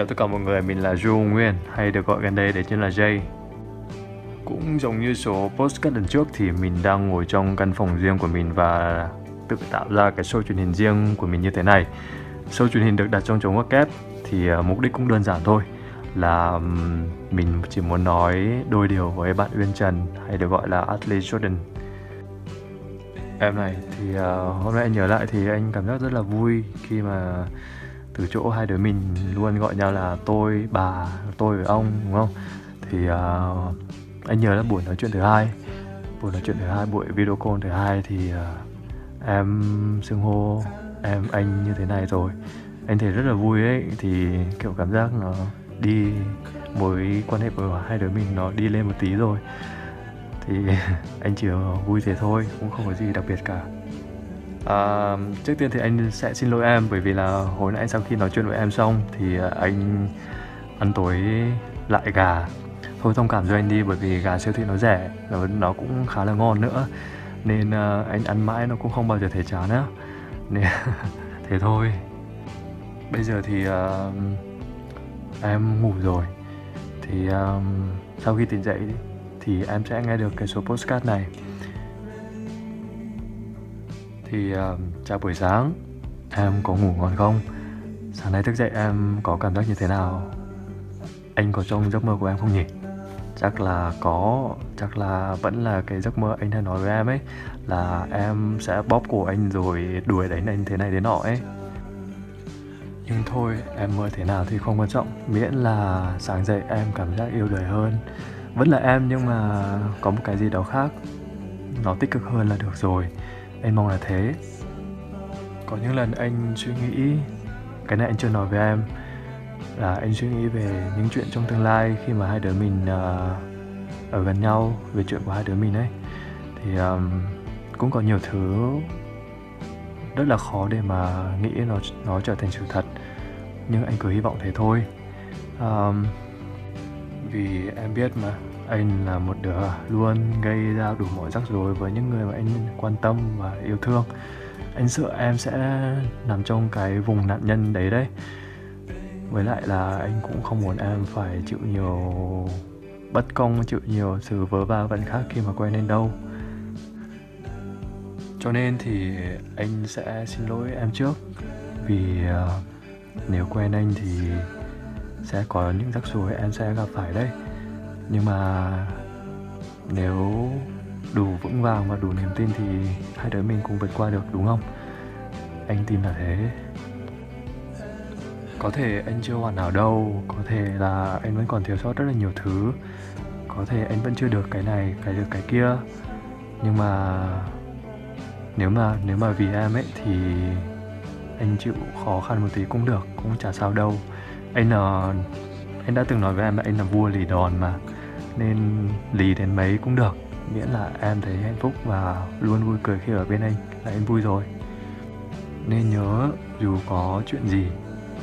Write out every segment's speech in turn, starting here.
chào tất cả mọi người, mình là Du Nguyên hay được gọi gần đây để chính là Jay. Cũng giống như số postcard lần trước thì mình đang ngồi trong căn phòng riêng của mình và tự tạo ra cái show truyền hình riêng của mình như thế này. Show truyền hình được đặt trong chống kép thì ờ, mục đích cũng đơn giản thôi là mình chỉ muốn nói đôi điều với bạn Uyên Trần hay được gọi là Ashley Jordan. Em này thì uh, hôm nay anh nhớ lại thì anh cảm giác rất là vui khi mà từ chỗ hai đứa mình luôn gọi nhau là tôi bà tôi với ông đúng không? Thì uh, anh nhớ là buổi nói chuyện thứ hai. Buổi nói chuyện thứ hai buổi video call thứ hai thì uh, em xưng hô em anh như thế này rồi. Anh thấy rất là vui ấy thì kiểu cảm giác nó đi mối quan hệ của hai đứa mình nó đi lên một tí rồi. Thì anh chỉ vui thế thôi cũng không có gì đặc biệt cả. À, trước tiên thì anh sẽ xin lỗi em bởi vì là hồi nãy sau khi nói chuyện với em xong thì à, anh ăn tối lại gà. Thôi thông cảm cho anh đi bởi vì gà siêu thị nó rẻ rồi nó cũng khá là ngon nữa. Nên uh, anh ăn mãi nó cũng không bao giờ thể chán á. Nên thế thôi. Bây giờ thì uh, em ngủ rồi. Thì um, sau khi tỉnh dậy thì em sẽ nghe được cái số postcard này thì uh, chào buổi sáng Em có ngủ ngon không? Sáng nay thức dậy em có cảm giác như thế nào? Anh có trong giấc mơ của em không nhỉ? Chắc là có Chắc là vẫn là cái giấc mơ anh đã nói với em ấy Là em sẽ bóp cổ anh rồi đuổi đánh anh thế này thế nọ ấy Nhưng thôi em mơ thế nào thì không quan trọng Miễn là sáng dậy em cảm giác yêu đời hơn Vẫn là em nhưng mà có một cái gì đó khác Nó tích cực hơn là được rồi anh mong là thế. Có những lần anh suy nghĩ cái này anh chưa nói với em là anh suy nghĩ về những chuyện trong tương lai khi mà hai đứa mình uh, ở gần nhau về chuyện của hai đứa mình ấy. Thì um, cũng có nhiều thứ rất là khó để mà nghĩ nó nó trở thành sự thật. Nhưng anh cứ hy vọng thế thôi. Um, vì em biết mà anh là một đứa luôn gây ra đủ mọi rắc rối với những người mà anh quan tâm và yêu thương. Anh sợ em sẽ nằm trong cái vùng nạn nhân đấy đấy. Với lại là anh cũng không muốn em phải chịu nhiều bất công chịu nhiều sự vớ va vẩn khác khi mà quen anh đâu. Cho nên thì anh sẽ xin lỗi em trước. Vì uh, nếu quen anh thì sẽ có những rắc rối em sẽ gặp phải đấy nhưng mà nếu đủ vững vàng và đủ niềm tin thì hai đứa mình cũng vượt qua được, đúng không? Anh tin là thế. Có thể anh chưa hoàn hảo đâu, có thể là anh vẫn còn thiếu sót rất là nhiều thứ. Có thể anh vẫn chưa được cái này, cái được cái kia. Nhưng mà nếu mà nếu mà vì em ấy thì anh chịu khó khăn một tí cũng được, cũng chả sao đâu. Anh là anh đã từng nói với em là anh là vua lì đòn mà nên lì đến mấy cũng được. Miễn là em thấy hạnh phúc và luôn vui cười khi ở bên anh là anh vui rồi. Nên nhớ dù có chuyện gì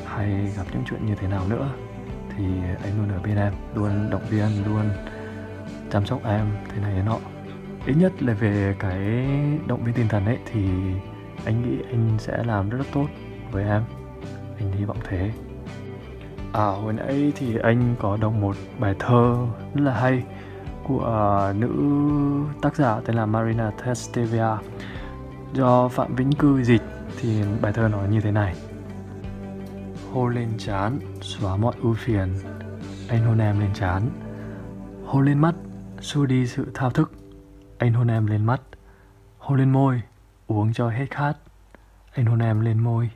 hay gặp những chuyện như thế nào nữa thì anh luôn ở bên em, luôn động viên, luôn chăm sóc em thế này thế nọ. Ít nhất là về cái động viên tinh thần ấy thì anh nghĩ anh sẽ làm rất tốt với em. Anh hy vọng thế. À hồi nãy thì anh có đọc một bài thơ rất là hay của à, nữ tác giả tên là Marina Testevia do Phạm Vĩnh Cư dịch thì bài thơ nói như thế này. Hôn lên chán, xóa mọi ưu phiền. Anh hôn em lên chán Hôn lên mắt, xua đi sự thao thức. Anh hôn em lên mắt. Hôn lên môi, uống cho hết khát. Anh hôn em lên môi.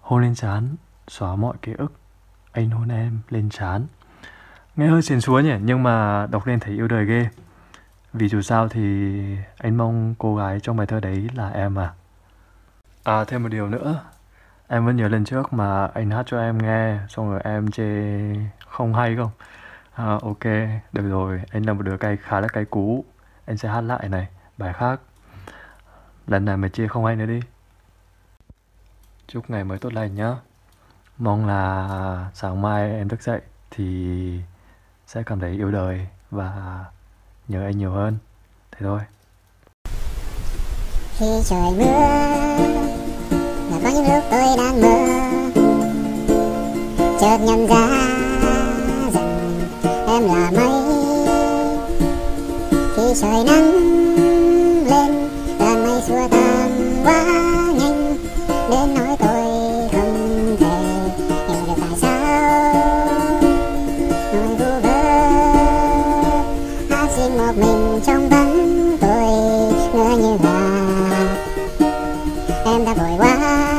Hôn lên chán, xóa mọi ký ức anh hôn em lên chán nghe hơi xiên xúa nhỉ nhưng mà đọc lên thấy yêu đời ghê. Vì dù sao thì anh mong cô gái trong bài thơ đấy là em à. À thêm một điều nữa. Em vẫn nhớ lần trước mà anh hát cho em nghe xong rồi em chê không hay không? À, ok được rồi anh là một đứa cay khá là cay cú. Anh sẽ hát lại này bài khác. Lần này mày chê không hay nữa đi. Chúc ngày mới tốt lành nhá mong là sáng mai em thức dậy thì sẽ cảm thấy yêu đời và nhớ anh nhiều hơn. Thế thôi. Khi trời mưa, là có những lúc tôi đang mơ. Chợt nhận ra rằng em là mây. Khi trời nắng lên đoàn mây xua tan mình trong vắng tôi ngỡ như là em đã vội quá.